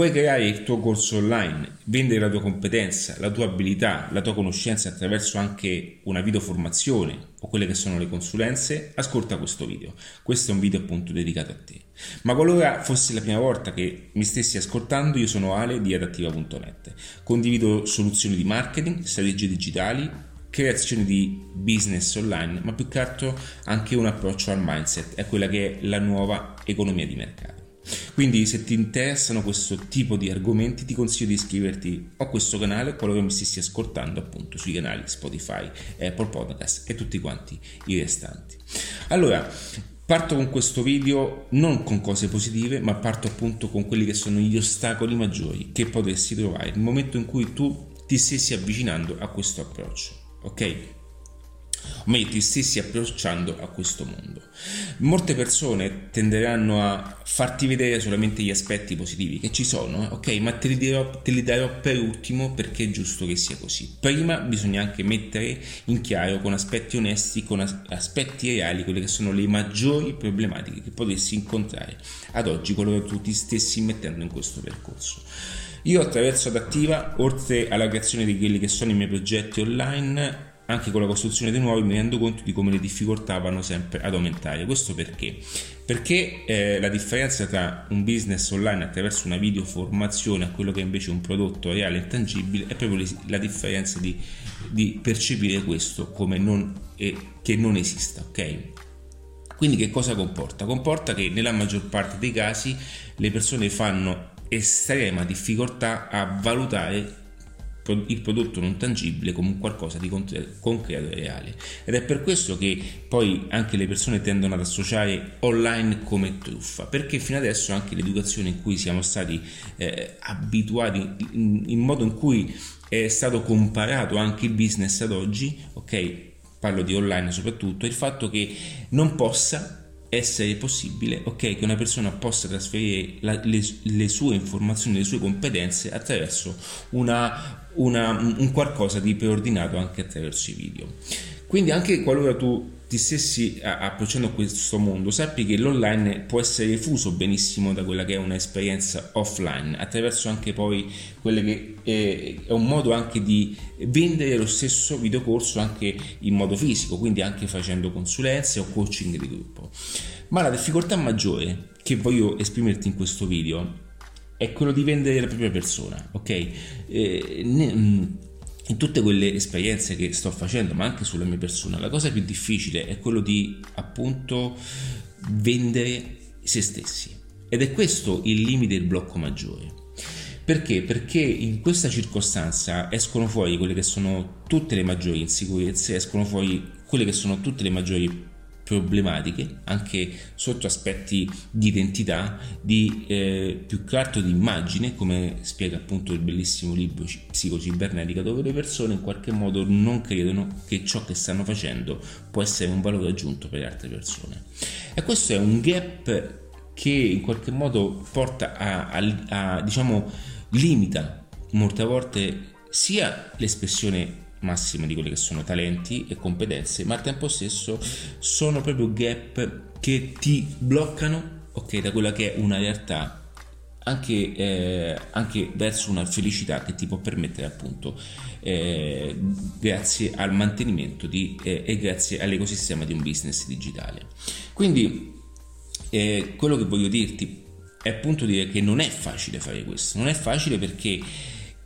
Vuoi creare il tuo corso online, vendere la tua competenza, la tua abilità, la tua conoscenza attraverso anche una videoformazione o quelle che sono le consulenze? Ascolta questo video. Questo è un video appunto dedicato a te. Ma qualora fosse la prima volta che mi stessi ascoltando, io sono Ale di adattiva.net. Condivido soluzioni di marketing, strategie digitali, creazione di business online, ma più che altro anche un approccio al mindset, è quella che è la nuova economia di mercato. Quindi se ti interessano questo tipo di argomenti ti consiglio di iscriverti a questo canale qualora mi stessi ascoltando appunto sui canali Spotify, Apple Podcast e tutti quanti i restanti. Allora, Parto con questo video non con cose positive, ma parto appunto con quelli che sono gli ostacoli maggiori che potresti trovare nel momento in cui tu ti stessi avvicinando a questo approccio. Ok? O meglio ti stessi approcciando a questo mondo. Molte persone tenderanno a farti vedere solamente gli aspetti positivi che ci sono, ok? Ma te li, darò, te li darò per ultimo perché è giusto che sia così. Prima bisogna anche mettere in chiaro con aspetti onesti, con aspetti reali, quelle che sono le maggiori problematiche che potresti incontrare ad oggi qualora tu ti stessi mettendo in questo percorso. Io attraverso Adattiva, oltre alla creazione di quelli che sono i miei progetti online, anche con la costruzione dei nuovi mi rendo conto di come le difficoltà vanno sempre ad aumentare. Questo perché? Perché eh, la differenza tra un business online attraverso una video formazione a quello che è invece un prodotto reale e tangibile è proprio la differenza di, di percepire questo come non, eh, che non esista, ok? Quindi che cosa comporta? Comporta che nella maggior parte dei casi le persone fanno estrema difficoltà a valutare il prodotto non tangibile come qualcosa di concreto e reale. Ed è per questo che poi anche le persone tendono ad associare online come truffa, perché fino adesso anche l'educazione in cui siamo stati eh, abituati, in, in modo in cui è stato comparato anche il business ad oggi, ok? Parlo di online soprattutto, il fatto che non possa essere possibile okay, che una persona possa trasferire la, le, le, sue informazioni, le sue competenze attraverso una, una, un qualcosa di preordinato anche attraverso i video. Quindi anche qualora tu ti stessi approcciando questo mondo, sappi che l'online può essere fuso benissimo da quella che è un'esperienza offline, attraverso anche poi quelle che è, è un modo anche di vendere lo stesso videocorso anche in modo fisico, quindi anche facendo consulenze o coaching di gruppo. Ma la difficoltà maggiore che voglio esprimerti in questo video è quello di vendere la propria persona, ok? Eh, ne, in tutte quelle esperienze che sto facendo, ma anche sulla mia persona, la cosa più difficile è quello di appunto vendere se stessi. Ed è questo il limite il blocco maggiore. Perché? Perché in questa circostanza escono fuori quelle che sono tutte le maggiori insicurezze, escono fuori quelle che sono tutte le maggiori problematiche anche sotto aspetti di identità, di eh, più che altro di immagine, come spiega appunto il bellissimo libro Psicocibernetica, dove le persone in qualche modo non credono che ciò che stanno facendo può essere un valore aggiunto per le altre persone. E questo è un gap che in qualche modo porta a, a, a diciamo, limita molte volte sia l'espressione massima di quelli che sono talenti e competenze, ma al tempo stesso sono proprio gap che ti bloccano ok, da quella che è una realtà anche, eh, anche, verso una felicità che ti può permettere appunto eh, grazie al mantenimento di, eh, e grazie all'ecosistema di un business digitale. Quindi eh, quello che voglio dirti è appunto dire che non è facile fare questo. Non è facile perché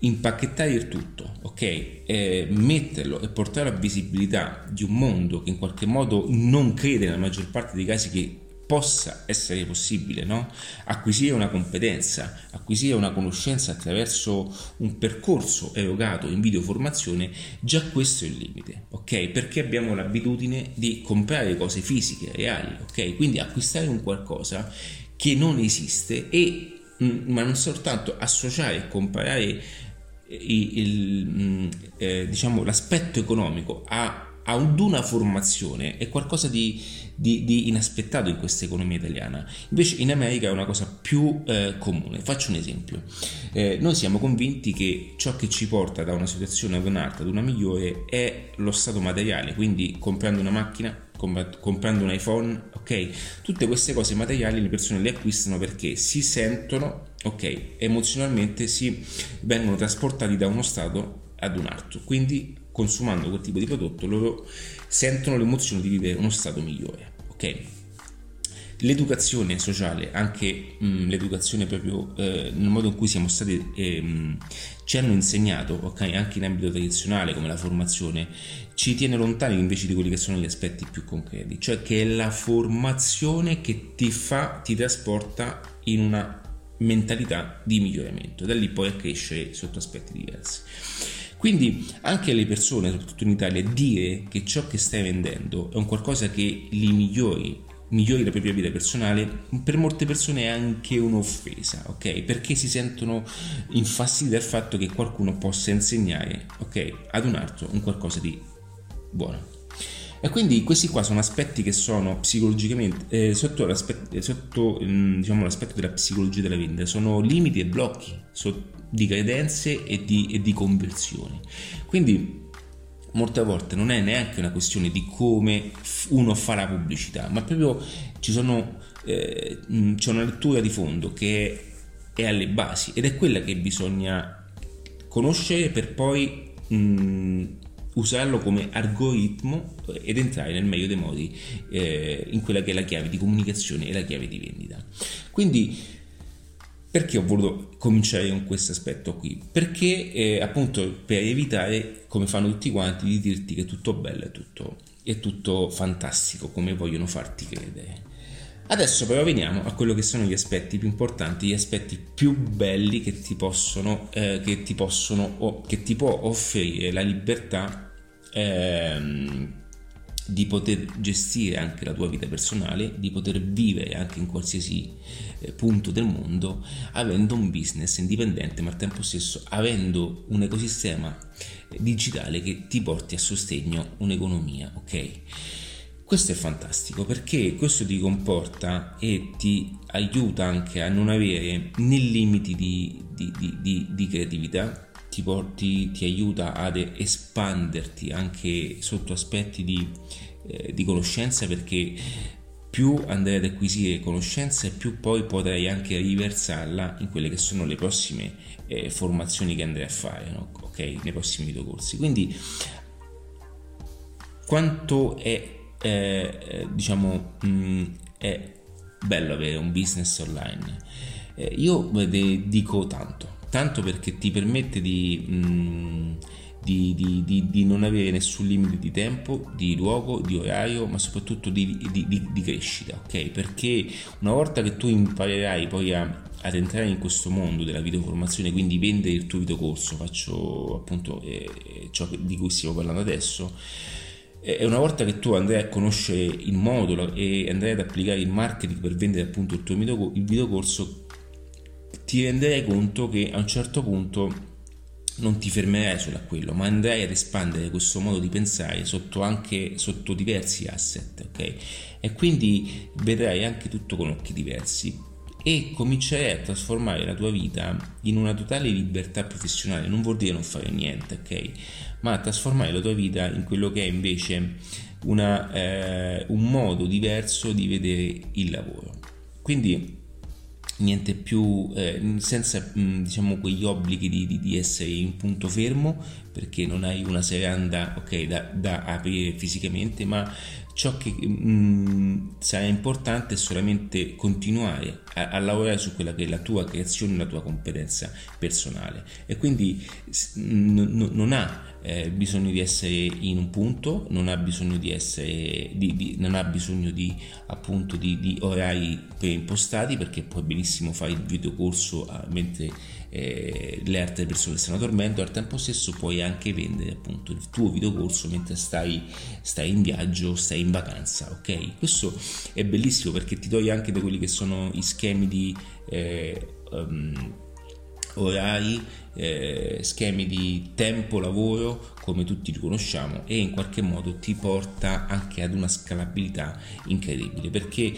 impacchettare il tutto, ok? Eh, metterlo e portare a visibilità di un mondo che in qualche modo non crede nella maggior parte dei casi che possa essere possibile no? acquisire una competenza, acquisire una conoscenza attraverso un percorso erogato in videoformazione, già questo è il limite, ok? Perché abbiamo l'abitudine di comprare cose fisiche, reali, ok? Quindi acquistare un qualcosa che non esiste e mm, ma non soltanto associare e comparare il, mm, eh, diciamo, l'aspetto economico a, ad una formazione è qualcosa di, di, di, inaspettato in questa economia italiana. Invece in America è una cosa più eh, comune. Faccio un esempio. Eh, noi siamo convinti che ciò che ci porta da una situazione ad un'altra, ad una migliore, è lo stato materiale, quindi comprando una macchina comprando un iPhone, ok? Tutte queste cose materiali le persone le acquistano perché si sentono ok? Emozionalmente si vengono trasportati da uno stato ad un altro, quindi consumando quel tipo di prodotto loro sentono l'emozione di vivere uno stato migliore, ok? L'educazione sociale, anche mh, mm, l'educazione proprio eh, nel modo in cui siamo stati, eh, ci hanno insegnato, ok, anche in ambito tradizionale come la formazione, ci tiene lontani invece di quelli che sono gli aspetti più concreti, cioè che è la formazione che ti fa, ti trasporta in una mentalità di miglioramento, da lì poi a crescere sotto aspetti diversi. Quindi anche alle persone, soprattutto in Italia, dire che ciò che stai vendendo è un qualcosa che li migliori, migliori la propria vita personale, per molte persone è anche un'offesa, ok? Perché si sentono infastiditi dal fatto che qualcuno possa insegnare, ok, ad un altro un qualcosa di buono. E quindi questi qua sono aspetti che sono psicologicamente eh, sotto, l'aspetto, sotto mm, diciamo, l'aspetto della psicologia della vendita, sono limiti e blocchi di credenze e di, e di conversioni. Quindi molte volte non è neanche una questione di come uno fa la pubblicità, ma proprio ci sono, eh, mm, c'è una lettura di fondo che è alle basi ed è quella che bisogna conoscere per poi mh, mm, usarlo come algoritmo ed entrare nel meglio dei modi eh, in quella che è la chiave di comunicazione e la chiave di vendita. Quindi perché ho voluto cominciare con questo aspetto qui? Perché eh, appunto per evitare, come fanno tutti quanti, di dirti che tutto bello, è tutto, è tutto fantastico, come vogliono farti credere. Adesso però veniamo a quello che sono gli aspetti più importanti, gli aspetti più belli che ti possono, eh, che ti possono, o che ti può offrire la libertà ehm, di poter gestire anche la tua vita personale, di poter vivere anche in qualsiasi eh, punto del mondo, avendo un business indipendente, ma al tempo stesso avendo un ecosistema digitale che ti porti a sostegno un'economia, ok? Questo è fantastico perché questo ti comporta e ti aiuta anche a non avere né limiti di, di, di, di creatività, ti, porti, ti, aiuta ad espanderti anche sotto aspetti di, eh, di conoscenza perché più andrai ad acquisire conoscenza e più poi potrai anche riversarla in quelle che sono le prossime eh, formazioni che andrai a fare, no? ok? Nei prossimi videocorsi. Quindi quanto è eh, eh, diciamo mh, mm, è bello avere un business online eh, io dico tanto tanto perché ti permette di, mh, mm, di, di, di, non avere nessun limite di tempo, di luogo, di orario, ma soprattutto di, crescita, ok? Perché una volta che tu imparerai poi a, ad entrare in questo mondo della videoformazione, quindi vendere il tuo videocorso, faccio appunto eh, ciò di cui stiamo parlando adesso, e una volta che tu andrai a conoscere il modulo e andrai ad applicare il marketing per vendere appunto il tuo videocorso, ti renderai conto che a un certo punto non ti fermerai solo a quello, ma andrai ad espandere questo modo di pensare sotto anche sotto diversi asset, ok? E quindi vedrai anche tutto con occhi diversi e comincerai a trasformare la tua vita in una totale libertà professionale, non vuol dire non fare niente, ok? Ma trasformare la tua vita in quello che è invece una, eh, un modo diverso di vedere il lavoro. Quindi niente più eh, senza diciamo quegli obblighi di, di, di, essere in punto fermo perché non hai una seranda ok da, da aprire fisicamente ma ciò che mh, mm, sarà importante è solamente continuare a, a, lavorare su quella che è la tua creazione, la tua competenza personale. E quindi n- non ha eh, bisogno di essere in un punto, non ha bisogno di essere, di, di, non ha bisogno di appunto di, di orari preimpostati perché puoi benissimo fare il videocorso ah, mentre eh, le altre persone stanno dormendo, al tempo stesso puoi anche vendere appunto il tuo videocorso mentre stai, stai in viaggio, stai in vacanza, ok? Questo è bellissimo perché ti toglie anche da quelli che sono i schemi di eh, um, orari, eh, schemi di tempo lavoro come tutti li conosciamo e in qualche modo ti porta anche ad una scalabilità incredibile perché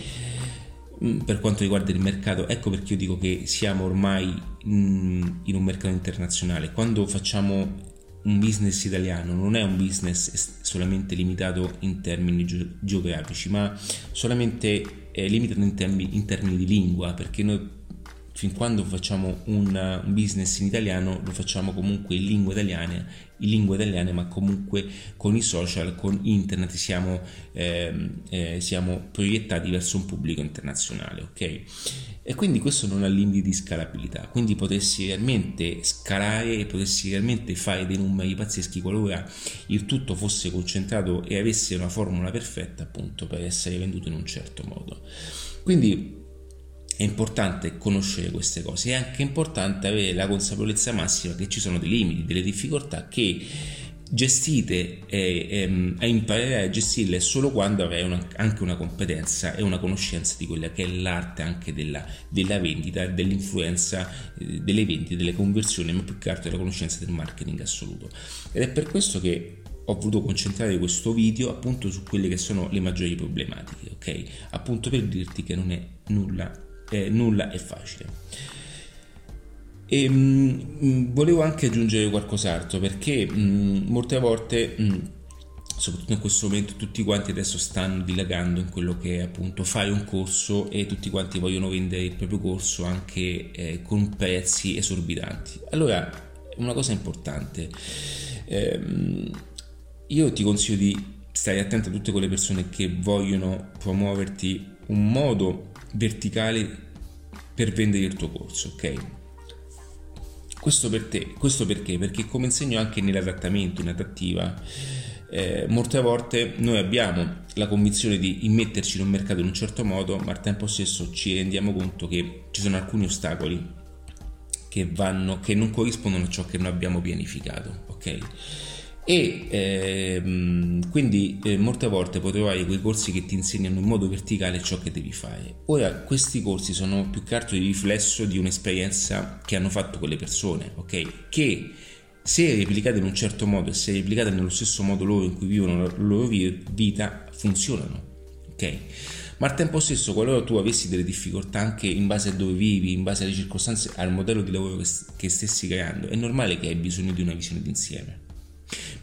per quanto riguarda il mercato, ecco perché io dico che siamo ormai mm, in un mercato internazionale. Quando facciamo un business italiano non è un business solamente limitato in termini geografici, ma solamente limitato in termini, in termini di lingua, perché noi fin quando facciamo un, un, business in italiano lo facciamo comunque in lingua italiana, in lingua italiana ma comunque con i social, con internet siamo, eh, eh, siamo proiettati verso un pubblico internazionale, ok? E quindi questo non ha limiti di scalabilità, quindi potessi realmente scalare e potessi realmente fare dei numeri pazzeschi qualora il tutto fosse concentrato e avesse una formula perfetta appunto per essere venduto in un certo modo. Quindi è importante conoscere queste cose, è anche importante avere la consapevolezza massima che ci sono dei limiti, delle difficoltà che gestite e, e, e a gestirle solo quando avrai una, anche una competenza e una conoscenza di quella che è l'arte anche della, della vendita, dell'influenza eh, delle vendite, delle conversioni, ma più che altro della conoscenza del marketing assoluto. Ed è per questo che ho voluto concentrare questo video appunto su quelle che sono le maggiori problematiche, ok? Appunto per dirti che non è nulla eh, nulla è facile. E mh, mm, volevo anche aggiungere qualcos'altro perché mh, mm, molte volte, mh, mm, soprattutto in questo momento, tutti quanti adesso stanno dilagando in quello che è appunto fai un corso e tutti quanti vogliono vendere il proprio corso anche eh, con prezzi esorbitanti. Allora, una cosa importante, ehm, io ti consiglio di stare attento a tutte quelle persone che vogliono promuoverti un modo verticale per vendere il tuo corso, ok? Questo per te, questo perché? Perché come insegno anche nell'adattamento, in adattiva, eh, molte volte noi abbiamo la convinzione di immetterci in un mercato in un certo modo, ma al tempo stesso ci rendiamo conto che ci sono alcuni ostacoli che, vanno, che non corrispondono a ciò che noi abbiamo pianificato, ok? E ehm, quindi eh, molte volte puoi trovare quei corsi che ti insegnano in modo verticale ciò che devi fare. Ora questi corsi sono più che altro il riflesso di un'esperienza che hanno fatto quelle persone, ok? Che se replicate in un certo modo e se replicate nello stesso modo loro in cui vivono la loro vita, funzionano, ok? Ma al tempo stesso, qualora tu avessi delle difficoltà anche in base a dove vivi, in base alle circostanze, al modello di lavoro che stessi creando, è normale che hai bisogno di una visione d'insieme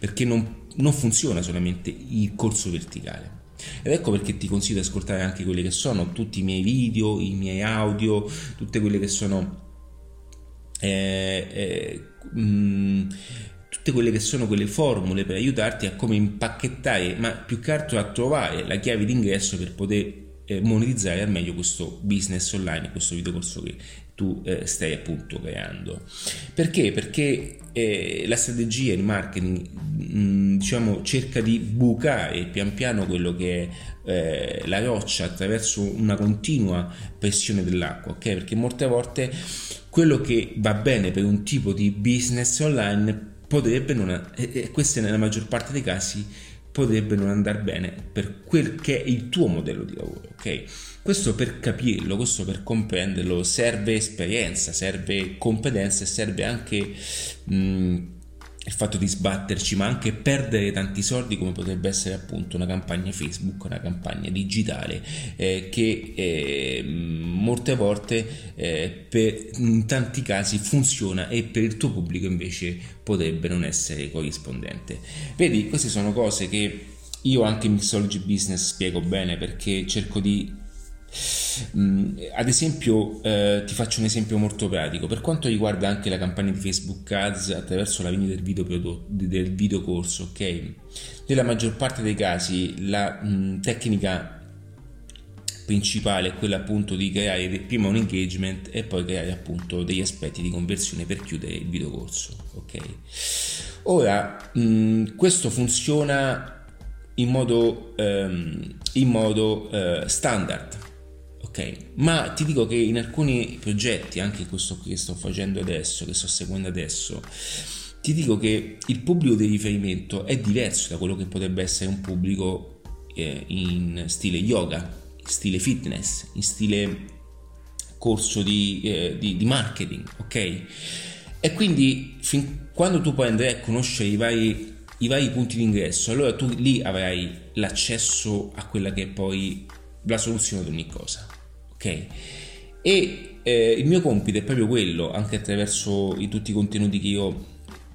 perché non, non funziona solamente il corso verticale. Ed ecco perché ti consiglio di ascoltare anche quelli che sono tutti i miei video, i miei audio, tutte quelle che sono eh, eh, mh, mm, tutte quelle che sono quelle formule per aiutarti a come impacchettare, ma più che altro a trovare la chiave d'ingresso per poter eh, monetizzare al meglio questo business online, questo videocorso che tu eh, stai appunto creando. Perché? Perché eh, la strategia, il marketing, mh, mm, diciamo, cerca di bucare pian piano quello che è eh, la roccia attraverso una continua pressione dell'acqua, ok? Perché molte volte quello che va bene per un tipo di business online potrebbe non, e questo nella maggior parte dei casi potrebbe non andare bene per quel che è il tuo modello di lavoro, ok? Questo per capirlo, questo per comprenderlo serve esperienza, serve competenza e serve anche mh, il fatto di sbatterci, ma anche perdere tanti soldi come potrebbe essere appunto una campagna Facebook, una campagna digitale eh, che eh, molte volte eh, per, in tanti casi funziona e per il tuo pubblico invece potrebbe non essere corrispondente. Vedi, queste sono cose che io anche in Mixology Business spiego bene perché cerco di Mm, ad esempio, eh, ti faccio un esempio molto pratico. Per quanto riguarda anche la campagna di Facebook Ads attraverso la vendita del video, prodotto, del video corso, ok? Nella maggior parte dei casi la mm, tecnica principale è quella appunto di creare prima un engagement e poi creare appunto degli aspetti di conversione per chiudere il video corso, ok? Ora, mh, mm, questo funziona in modo, um, in modo uh, standard ok? Ma ti dico che in alcuni progetti, anche questo che sto facendo adesso, che sto seguendo adesso, ti dico che il pubblico di riferimento è diverso da quello che potrebbe essere un pubblico eh, in stile yoga, in stile fitness, in stile corso di, eh, di, di marketing, ok? E quindi fin quando tu poi andrai a conoscere i vari, i vari punti di ingresso, allora tu lì avrai l'accesso a quella che è poi la soluzione di ogni cosa ok? E eh, il mio compito è proprio quello, anche attraverso i, tutti i contenuti che io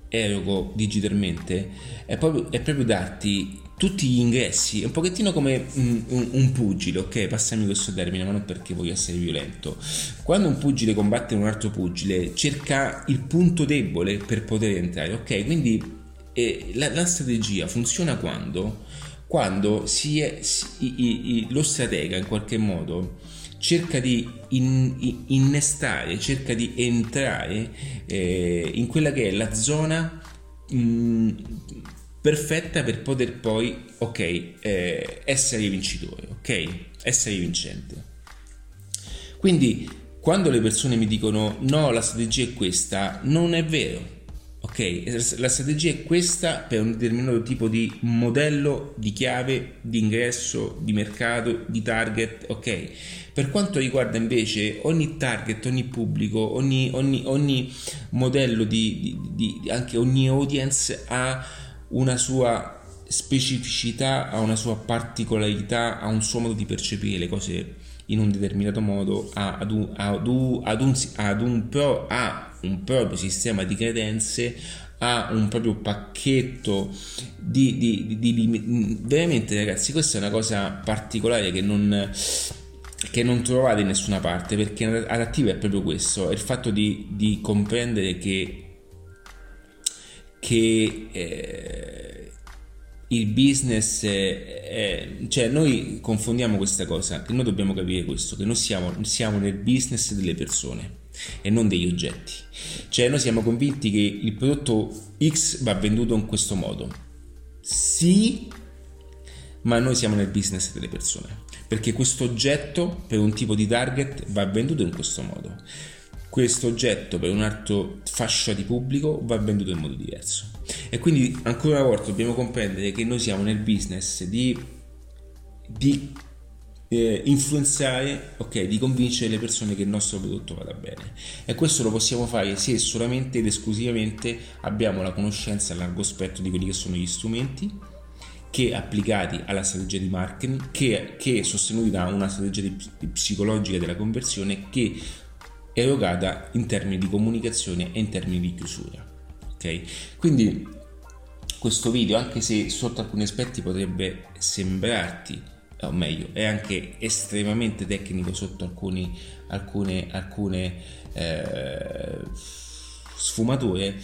erogo digitalmente, è proprio, è proprio darti tutti gli ingressi, un pochettino come un, un, un, pugile, ok? Passami questo termine, ma non perché voglio essere violento. Quando un pugile combatte un altro pugile, cerca il punto debole per poter entrare, ok? Quindi eh, la, la, strategia funziona quando? Quando si è, si, i, i, lo stratega in qualche modo cerca di in, in, innestare, cerca di entrare eh, in quella che è la zona mh, mm, perfetta per poter poi, ok, eh, essere vincitore, ok, essere vincente. Quindi quando le persone mi dicono no, la strategia è questa, non è vero. Ok, la strategia è questa per un determinato tipo di modello di chiave di ingresso, di mercato, di target, ok? Per quanto riguarda invece ogni target, ogni pubblico, ogni, ogni, ogni modello di, di, di, anche ogni audience ha una sua specificità, ha una sua particolarità, ha un suo modo di percepire le cose in un determinato modo, ha, ad un, ad un, ad un, ad un pro, ha un proprio sistema di credenze, ha un proprio pacchetto di, di, di, di, veramente ragazzi questa è una cosa particolare che non che non trovate in nessuna parte perché adattivo è proprio questo è il fatto di, di comprendere che che eh, il business è, è, cioè noi confondiamo questa cosa che noi dobbiamo capire questo che noi siamo, siamo nel business delle persone e non degli oggetti. Cioè noi siamo convinti che il prodotto X va venduto in questo modo. Sì ma noi siamo nel business delle persone perché questo oggetto per un tipo di target va venduto in questo modo. Questo oggetto per un'altra fascia di pubblico va venduto in modo diverso. E quindi ancora una volta dobbiamo comprendere che noi siamo nel business di, di eh, influenzare, ok, di convincere le persone che il nostro prodotto vada bene. E questo lo possiamo fare se solamente ed esclusivamente abbiamo la conoscenza a largo spettro di quelli che sono gli strumenti che applicati alla strategia di marketing, che, che sostenuti da una strategia di, di psicologica della conversione, che erogata in termini di comunicazione e in termini di chiusura. Ok? Quindi questo video, anche se sotto alcuni aspetti potrebbe sembrarti, o meglio, è anche estremamente tecnico sotto alcuni, alcune, alcune eh, sfumature,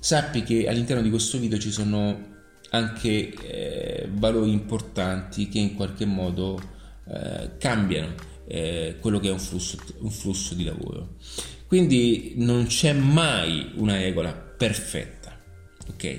sappi che all'interno di questo video ci sono anche eh, valori importanti che in qualche modo eh, cambiano eh, quello che è un flusso, un flusso di lavoro. Quindi non c'è mai una regola perfetta, ok?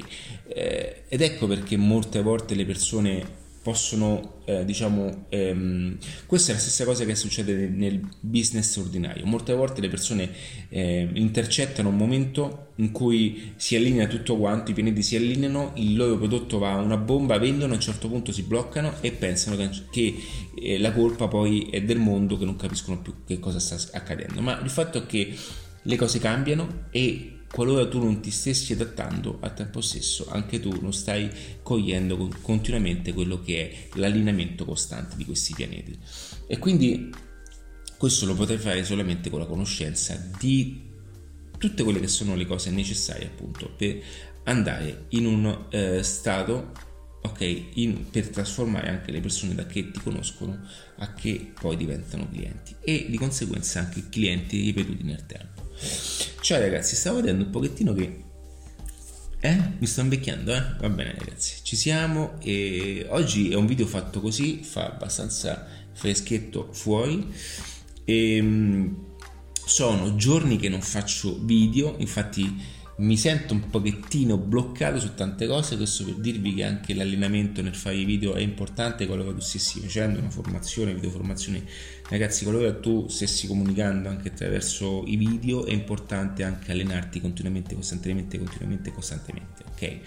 Eh, ed ecco perché molte volte le persone possono, eh, diciamo, ehm, questa è la stessa cosa che succede nel business ordinario. Molte volte le persone eh, intercettano un momento in cui si allinea tutto quanto, i pianeti si allineano, il loro prodotto va a una bomba, vendono, a un certo punto si bloccano e pensano che, che eh, la colpa poi è del mondo, che non capiscono più che cosa sta accadendo. Ma il fatto è che le cose cambiano e qualora tu non ti stessi adattando al tempo stesso anche tu non stai cogliendo continuamente quello che è l'allineamento costante di questi pianeti. E quindi questo lo potrai fare solamente con la conoscenza di tutte quelle che sono le cose necessarie appunto per andare in un eh, stato ok in, per trasformare anche le persone da che ti conoscono a che poi diventano clienti e di conseguenza anche clienti ripetuti nel tempo Ciao ragazzi, stavo vedendo un pochettino che... Eh? Mi sto invecchiando, eh? Va bene ragazzi, ci siamo e oggi è un video fatto così, fa abbastanza freschetto fuori e ehm, sono giorni che non faccio video, infatti mi sento un pochettino bloccato su tante cose, questo per dirvi che anche l'allenamento nel fare i video è importante qualora tu stessi facendo una formazione, video formazione, ragazzi, qualora tu stessi comunicando anche attraverso i video è importante anche allenarti continuamente, costantemente, continuamente, costantemente, ok?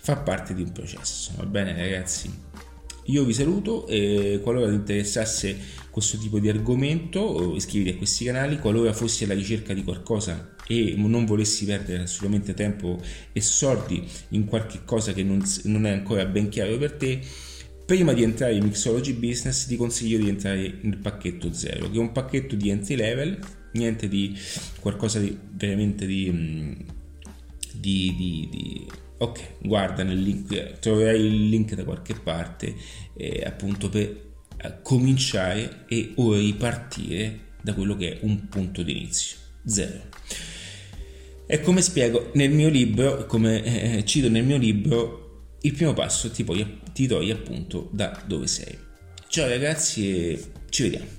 Fa parte di un processo, va bene ragazzi? Io vi saluto e qualora ti interessasse questo tipo di argomento iscriviti a questi canali, qualora fossi alla ricerca di qualcosa e non volessi perdere assolutamente tempo e soldi in qualche cosa che non, non è ancora ben chiaro per te, prima di entrare in Mixology Business ti consiglio di entrare nel pacchetto 0, che è un pacchetto di entry level, niente di qualcosa di veramente di, mm, di, di, di ok, guarda nel link, troverai il link da qualche parte eh, appunto per eh, cominciare e o ripartire da quello che è un punto di inizio, zero. E come spiego nel mio libro, come eh, cito nel mio libro, il primo passo ti, poi, ti toglie appunto da dove sei. Ciao ragazzi e ci vediamo.